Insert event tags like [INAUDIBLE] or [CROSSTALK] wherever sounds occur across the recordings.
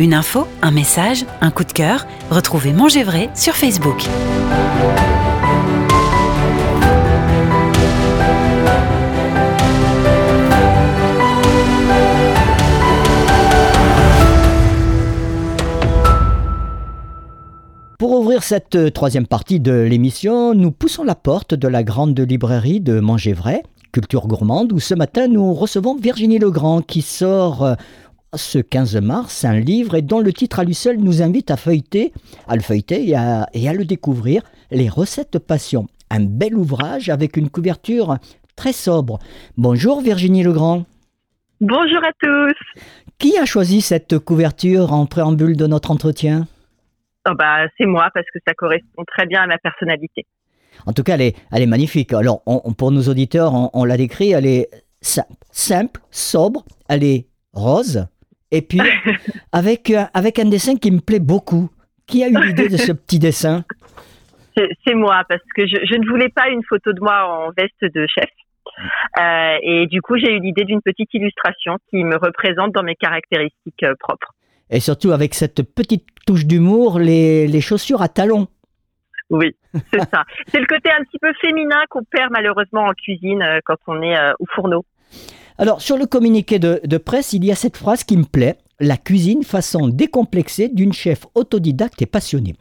Une info, un message, un coup de cœur, retrouvez Manger Vrai sur Facebook. Pour ouvrir cette euh, troisième partie de l'émission, nous poussons la porte de la grande librairie de Manger Vrai, Culture Gourmande, où ce matin nous recevons Virginie Legrand qui sort euh, ce 15 mars un livre et dont le titre à lui seul nous invite à feuilleter, à le feuilleter et à, et à le découvrir, Les recettes passion. Un bel ouvrage avec une couverture très sobre. Bonjour Virginie Legrand. Bonjour à tous. Qui a choisi cette couverture en préambule de notre entretien? Oh bah, c'est moi parce que ça correspond très bien à ma personnalité. En tout cas, elle est, elle est magnifique. Alors, on- pour nos auditeurs, on, on l'a décrit, elle est simple, simple, sobre, elle est rose, et puis avec, euh, avec un dessin qui me plaît beaucoup. Qui a eu l'idée de ce [LAUGHS] petit dessin? C'est moi parce que je, je ne voulais pas une photo de moi en veste de chef. Euh, et du coup, j'ai eu l'idée d'une petite illustration qui me représente dans mes caractéristiques euh, propres. Et surtout avec cette petite touche d'humour, les, les chaussures à talons. Oui, c'est ça. C'est le côté un petit peu féminin qu'on perd malheureusement en cuisine euh, quand on est au fourneau. Alors, sur le communiqué de, de presse, il y a cette phrase qui me plaît. La cuisine façon décomplexée d'une chef autodidacte et passionnée.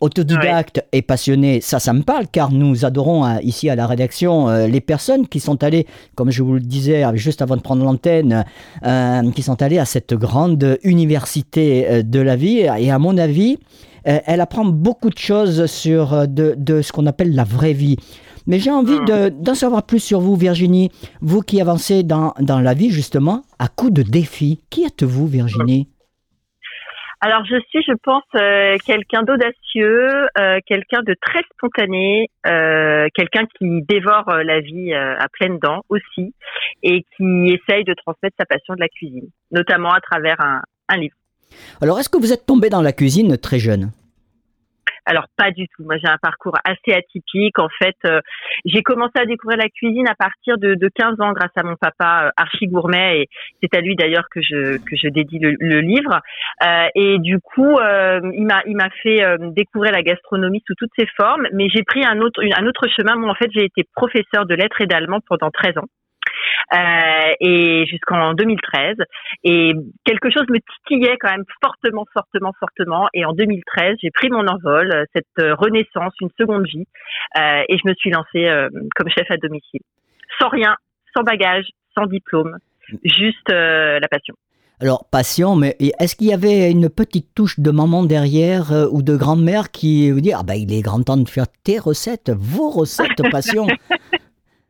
Autodidacte et passionnée, ça, ça me parle, car nous adorons euh, ici à la rédaction euh, les personnes qui sont allées, comme je vous le disais euh, juste avant de prendre l'antenne, euh, qui sont allées à cette grande université de la vie. Et à mon avis, elle apprend beaucoup de choses sur euh, de, de ce qu'on appelle la vraie vie. Mais j'ai envie de- d'en savoir plus sur vous, Virginie. Vous qui avancez dans, dans la vie, justement, à coup de défis. Qui êtes-vous, Virginie? Alors, je suis, je pense, euh, quelqu'un d'audacieux, euh, quelqu'un de très spontané, euh, quelqu'un qui dévore euh, la vie euh, à pleines dents aussi, et qui essaye de transmettre sa passion de la cuisine, notamment à travers un, un livre. Alors, est-ce que vous êtes tombé dans la cuisine très jeune? Alors pas du tout. Moi j'ai un parcours assez atypique. En fait, euh, j'ai commencé à découvrir la cuisine à partir de, de 15 ans grâce à mon papa euh, archi gourmet et c'est à lui d'ailleurs que je que je dédie le, le livre. Euh, et du coup, euh, il m'a il m'a fait euh, découvrir la gastronomie sous toutes ses formes. Mais j'ai pris un autre un autre chemin. Moi en fait j'ai été professeur de lettres et d'allemand pendant 13 ans. Euh, et jusqu'en 2013 et quelque chose me titillait quand même fortement fortement fortement. Et en 2013 j'ai pris mon envol euh, cette euh, renaissance une seconde vie. Et je me suis lancée comme chef à domicile. Sans rien sans bagage sans diplôme. Juste la passion. Alors, passion, mais est-ce qu'il y avait une petite touche de maman derrière euh, ou de grand-mère qui vous dit Ah, ben, il est grand temps de faire tes recettes, vos recettes, passion [LAUGHS]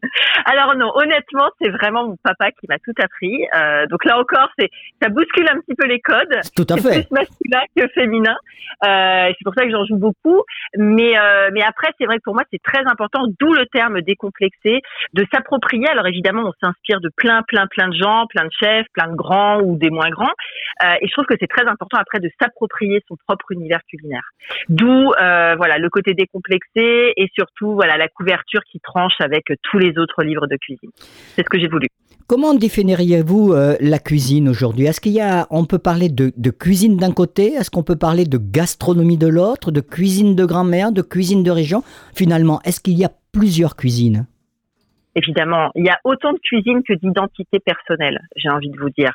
[LAUGHS] Alors non, honnêtement, c'est vraiment mon papa qui m'a tout appris. Euh, donc là encore, c'est ça bouscule un petit peu les codes. Tout à C'est fait. plus masculin que féminin. Euh, c'est pour ça que j'en joue beaucoup. Mais euh, mais après, c'est vrai que pour moi, c'est très important, d'où le terme décomplexé, de s'approprier. Alors évidemment, on s'inspire de plein, plein, plein de gens, plein de chefs, plein de grands ou des moins grands. Euh, et je trouve que c'est très important après de s'approprier son propre univers culinaire. D'où euh, voilà le côté décomplexé et surtout voilà la couverture qui tranche avec tous les autres livres de cuisine. C'est ce que j'ai voulu. Comment définiriez-vous euh, la cuisine aujourd'hui? Est-ce qu'il y a, on peut parler de, de cuisine d'un côté? Est-ce qu'on peut parler de gastronomie de l'autre De cuisine de grand-mère De cuisine de région? Finalement, est-ce qu'il y a plusieurs cuisines? Évidemment. Il y a autant de cuisine que d'identité personnelle, j'ai envie de vous dire,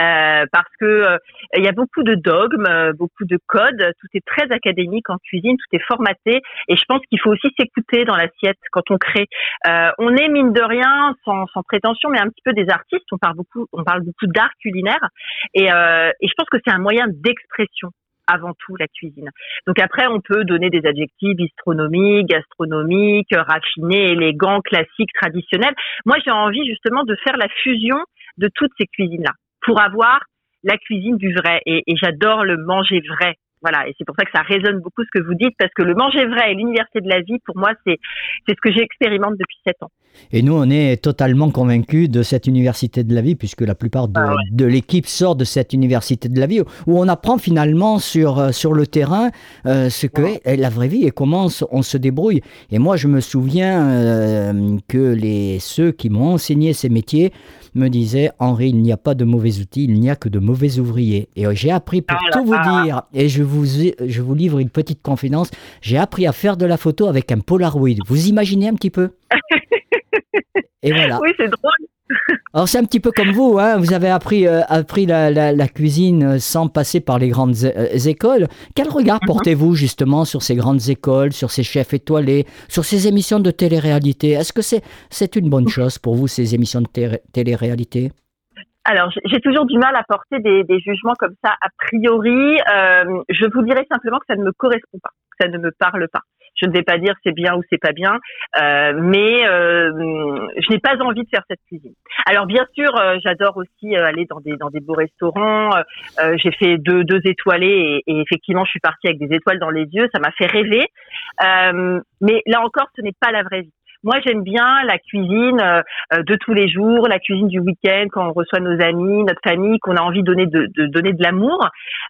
euh, parce que euh, il y a beaucoup de dogmes, euh, beaucoup de codes. Tout est très académique en cuisine, tout est formaté, et je pense qu'il faut aussi s'écouter dans l'assiette quand on crée. On est mine de rien, sans, sans prétention, mais un petit peu des artistes. On parle beaucoup, on parle beaucoup d'art culinaire, et, et je pense que c'est un moyen d'expression avant tout la cuisine. Donc après, on peut donner des adjectifs bistronomiques, gastronomiques, raffinés, élégants, classiques, traditionnels. Moi, j'ai envie justement de faire la fusion de toutes ces cuisines-là pour avoir la cuisine du vrai. Et, et j'adore le manger vrai. Voilà, et c'est pour ça que ça résonne beaucoup ce que vous dites, parce que le manger vrai et l'université de la vie, pour moi, c'est ce que j'expérimente depuis sept ans. Et nous, on est totalement convaincus de cette université de la vie, puisque la plupart de, Ah ouais. de l'équipe sort de cette université de la vie, où on apprend finalement sur, euh, sur le terrain euh, ce que Ouais. est la vraie vie et comment on se- on se débrouille. Et moi, je me souviens euh, que les, ceux qui m'ont enseigné ces métiers me disait Henri, il n'y a pas de mauvais outils, il n'y a que de mauvais ouvriers. Et euh, j'ai appris, pour Ah tout vous dire, et je vous, je vous livre une petite confidence, j'ai appris à faire de la photo avec un Polaroid. Vous imaginez un petit peu? [LAUGHS] Et voilà. Oui, c'est drôle. Alors c'est un petit peu comme vous, hein, vous avez appris, euh, appris la, la- la cuisine euh, sans passer par les grandes euh, écoles. Quel regard Mhm. portez-vous justement sur ces grandes écoles, sur ces chefs étoilés, sur ces émissions de télé-réalité? Est-ce que c'est c'est une bonne [LAUGHS] chose pour vous ces émissions de té- télé-réalité? Alors, j'ai- toujours du mal à porter des, des jugements comme ça a priori. Euh, je vous dirais simplement que ça ne me correspond pas, que ça ne me parle pas. Je ne vais pas dire c'est bien ou c'est pas bien, euh, mais euh, je n'ai pas envie de faire cette cuisine. Alors bien sûr, euh, j'adore aussi euh, aller dans des dans des beaux restaurants. Euh, j'ai fait deux deux étoilés et, et effectivement, je suis partie avec des étoiles dans les yeux. Ça m'a fait rêver. Mais là encore, ce n'est pas la vraie vie. Moi, j'aime bien la cuisine euh, euh, de tous les jours, la cuisine du week-end, quand on reçoit nos amis, notre famille, qu'on a envie de donner de, de donner de l'amour.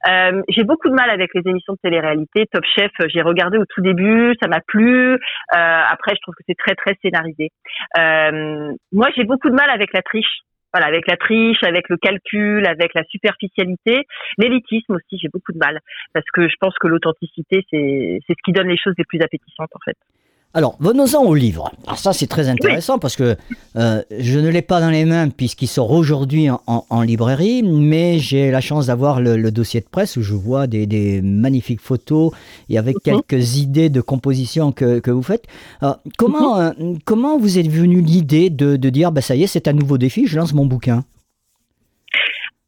Euh, j'ai beaucoup de mal avec les émissions de télé-réalité. Top Chef, euh, j'ai regardé au tout début, ça m'a plu. Euh, après, je trouve que c'est très très scénarisé. Euh, moi, j'ai beaucoup de mal avec la triche. Voilà, avec la triche, avec le calcul, avec la superficialité, l'élitisme aussi, j'ai beaucoup de mal parce que je pense que l'authenticité, c'est c'est ce qui donne les choses les plus appétissantes en fait. Alors, venons-en au livre. Alors ça, c'est très intéressant parce que euh, je ne l'ai pas dans les mains puisqu'il sort aujourd'hui en, en- en librairie, mais j'ai la chance d'avoir le, le dossier de presse où je vois des, des magnifiques photos et avec Mhm. quelques idées de composition que, que vous faites. Alors, comment, euh, comment vous êtes venu l'idée de, de dire, bah, ça y est, c'est un nouveau défi, je lance mon bouquin?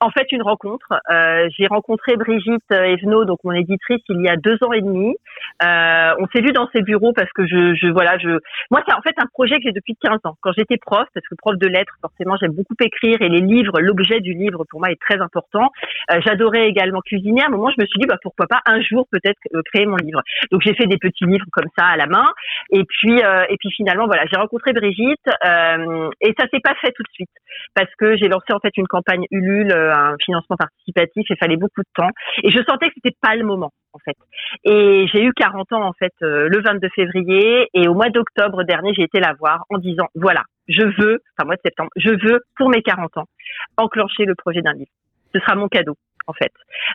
En fait une rencontre. Euh, j'ai rencontré Brigitte Evenot, donc mon éditrice, il y a deux ans et demi. Euh, on s'est vu dans ses bureaux parce que je, je voilà, je, moi c'est en fait un projet que j'ai depuis 15 ans. Quand j'étais prof, parce que prof de lettres, forcément j'aime beaucoup écrire et les livres, l'objet du livre pour moi est très important. Euh, J'adorais également cuisiner. À un moment, je me suis dit bah pourquoi pas un jour peut-être euh, créer mon livre. Donc j'ai fait des petits livres comme ça à la main. Et puis euh, et puis finalement voilà, j'ai rencontré Brigitte euh, et ça s'est pas fait tout de suite parce que j'ai lancé en fait une campagne Ulule, euh, un financement participatif, et fallait beaucoup de temps. Et je sentais que c'était pas le moment en fait. Et j'ai eu 40 ans en fait euh, le 22 février, et au mois d'octobre dernier, j'ai été la voir en disant voilà, je veux, enfin mois de septembre, je veux pour mes 40 ans enclencher le projet d'un livre. Ce sera mon cadeau en fait.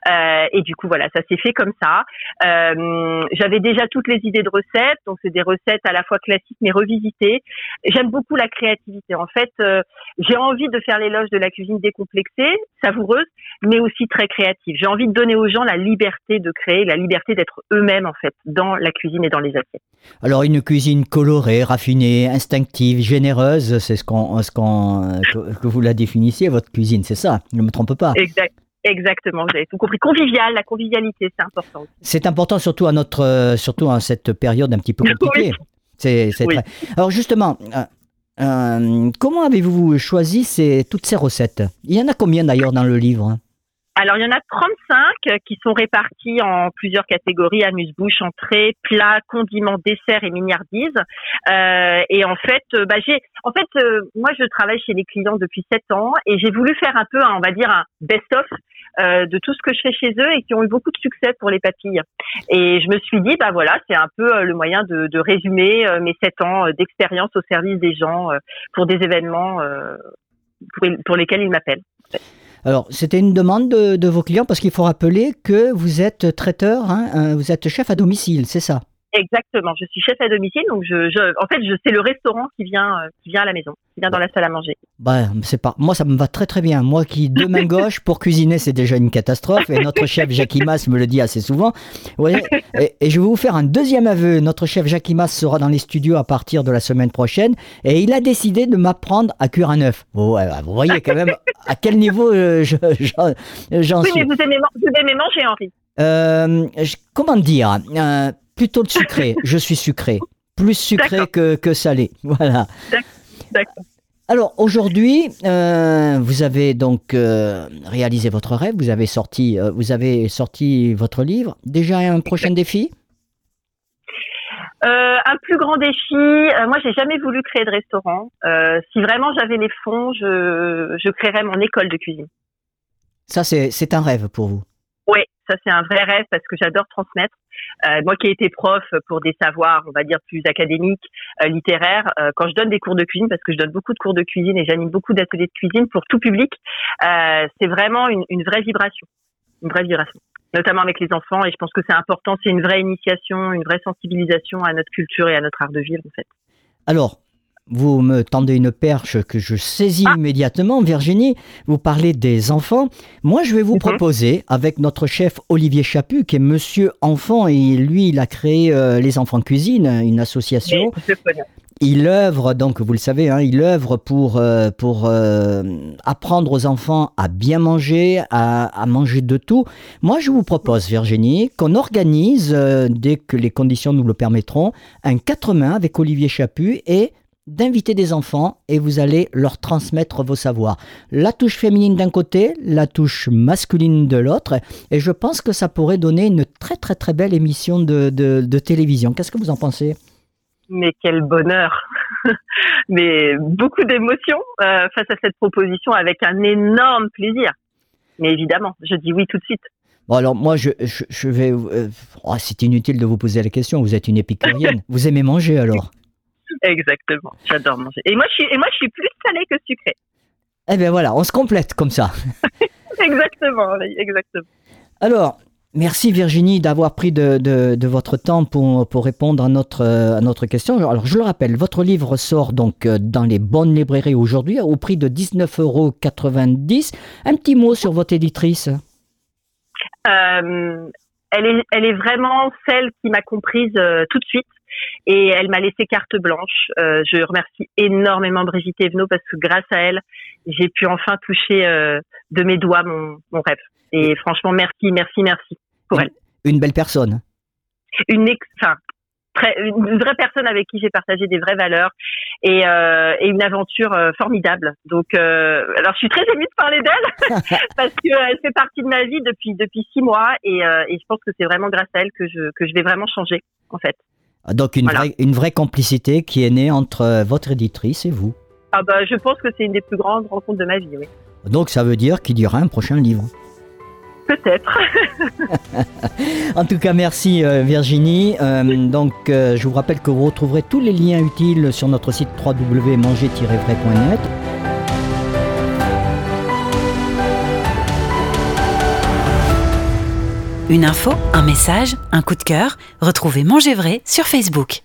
Euh, et du coup, voilà, ça s'est fait comme ça. Euh, J'avais déjà toutes les idées de recettes, donc c'est des recettes à la fois classiques mais revisitées. J'aime beaucoup la créativité. En fait, euh, j'ai envie de faire l'éloge de la cuisine décomplexée, savoureuse, mais aussi très créative. J'ai envie de donner aux gens la liberté de créer, la liberté d'être eux-mêmes en fait dans la cuisine et dans les assiettes. Alors, une cuisine colorée, raffinée, instinctive, généreuse, c'est ce qu'on, ce qu'on, que, que vous la définissiez, votre cuisine, c'est ça, ne me trompe pas? Exact. Exactement, vous avez tout compris. Convivial, la convivialité, c'est important. C'est important surtout à notre, euh, surtout en cette période un petit peu [LAUGHS] compliquée. C'est, c'est Oui. très- Alors justement, euh, euh, comment avez-vous choisi ces, toutes ces recettes? Il y en a combien d'ailleurs dans le livre? Alors, il y en a 35 qui sont répartis en plusieurs catégories amuse-bouche, entrée, plat, condiments, dessert et mignardise. Euh, et en fait, euh, bah, j'ai, en fait, euh, moi, je travaille chez les clients depuis 7 ans et j'ai voulu faire un peu, on va dire, un best-of euh, de tout ce que je fais chez eux et qui ont eu beaucoup de succès pour les papilles. Et je me suis dit, bah voilà, c'est un peu euh, le moyen de, de résumer euh, mes 7 ans euh, d'expérience au service des gens euh, pour des événements euh, pour, pour lesquels ils m'appellent. Alors, c'était une demande de, vos clients parce qu'il faut rappeler que vous êtes traiteur, hein, euh, vous êtes chef à domicile, c'est ça? Exactement. Je suis chef à domicile, donc je, je en fait, je c'est le restaurant qui vient, euh, qui vient à la maison, qui vient dans la salle à manger. bah, c'est pas, Moi, ça me va très très bien. Moi qui, de main [LAUGHS] gauche, pour cuisiner, c'est déjà une catastrophe. Et notre chef Jackie Mas me le dit assez souvent. Voyez et, et je vais vous faire un deuxième aveu. Notre chef Jackie Mas sera dans les studios à partir de la semaine prochaine. Et il a décidé de m'apprendre à cuire un œuf. Vous, ouais, vous voyez quand même à quel niveau euh, je- j'en j'en Oui, suis. mais vous aimez, man- vous aimez manger, Henri? Euh, comment dire euh, Plutôt le sucré. je suis sucré. Plus sucré que, que salé. [LAUGHS] Voilà. D'accord. Alors aujourd'hui, euh, vous avez donc euh, réalisé votre rêve. Vous avez sorti, euh, vous avez sorti votre livre. Déjà un prochain défi? Un plus grand défi. moi, j'ai jamais voulu créer de restaurant. Si vraiment j'avais les fonds, je, je créerais mon école de cuisine. Ça, c'est c'est un rêve pour vous? Oui, Ça, c'est un vrai rêve parce que j'adore transmettre. Euh, moi qui ai été prof pour des savoirs, on va dire plus académiques, euh, littéraires, euh, quand je donne des cours de cuisine, parce que je donne beaucoup de cours de cuisine et j'anime beaucoup d'ateliers de cuisine pour tout public, c'est vraiment une, une vraie vibration, une vraie vibration notamment avec les enfants. Et je pense que c'est important, c'est une vraie initiation, une vraie sensibilisation à notre culture et à notre art de vivre, en fait. Alors, vous me tendez une perche que je saisis Ah. immédiatement, Virginie. Vous parlez des enfants. Moi, je vais vous Mhm. proposer, avec notre chef Olivier Chaput, qui est Monsieur Enfant, et lui, il a créé euh, Les Enfants Cuisine, une association. Il œuvre, donc vous le savez, hein, il œuvre pour, euh, pour euh, apprendre aux enfants à bien manger, à, à manger de tout. Moi, je vous propose, Virginie, qu'on organise, dès que les conditions nous le permettront, un quatre mains avec Olivier Chaput et d'inviter des enfants et vous allez leur transmettre vos savoirs. La touche féminine d'un côté, la touche masculine de l'autre, et je pense que ça pourrait donner une très très très belle émission de, de, de télévision. Qu'est-ce que vous en pensez? Mais quel bonheur [LAUGHS] Mais beaucoup d'émotions euh, face à cette proposition avec un énorme plaisir. Mais évidemment, je dis oui tout de suite. Bon alors moi je, je, je vais... euh, oh, c'est inutile de vous poser la question, vous êtes une épicurienne. [LAUGHS] vous aimez manger alors? Exactement, j'adore manger. Et moi, je suis, et moi, je suis plus salée que sucrée. Eh bien voilà, on se complète comme ça. [LAUGHS] Exactement, exactement. Alors, merci Virginie d'avoir pris de, de- de votre temps pour, pour répondre à notre, à notre question. Alors, je le rappelle, votre livre sort donc euh, dans les bonnes librairies aujourd'hui au prix de 19,90 euros. Un petit mot sur votre éditrice. Euh, elle est, elle est vraiment celle qui m'a comprise euh, tout de suite et elle m'a laissé carte blanche. Euh, je remercie énormément Brigitte Evenot parce que grâce à elle, j'ai pu enfin toucher euh, de mes doigts mon, mon rêve. Et franchement, merci, merci, merci pour elle. Une belle personne. Une, ex, enfin, très, une vraie personne avec qui j'ai partagé des vraies valeurs et, euh, et une aventure euh, formidable. Donc, euh, alors je suis très émue de parler d'elle [LAUGHS] [LAUGHS] parce qu'elle fait partie de ma vie depuis depuis six mois et, euh, et je pense que c'est vraiment grâce à elle que je que je vais vraiment changer en fait. Donc une, Voilà. vraie, une vraie complicité qui est née entre euh, votre éditrice et vous. Ah bah je pense que c'est une des plus grandes rencontres de ma vie, oui. Donc ça veut dire qu'il y aura un prochain livre. Peut-être. [LAUGHS] En tout cas, merci euh, Virginie. Euh, donc, euh, je vous rappelle que vous retrouverez tous les liens utiles sur notre site www.manger-vrai.net. Une info, un message, un coup de cœur, retrouvez Manger Vrai sur Facebook.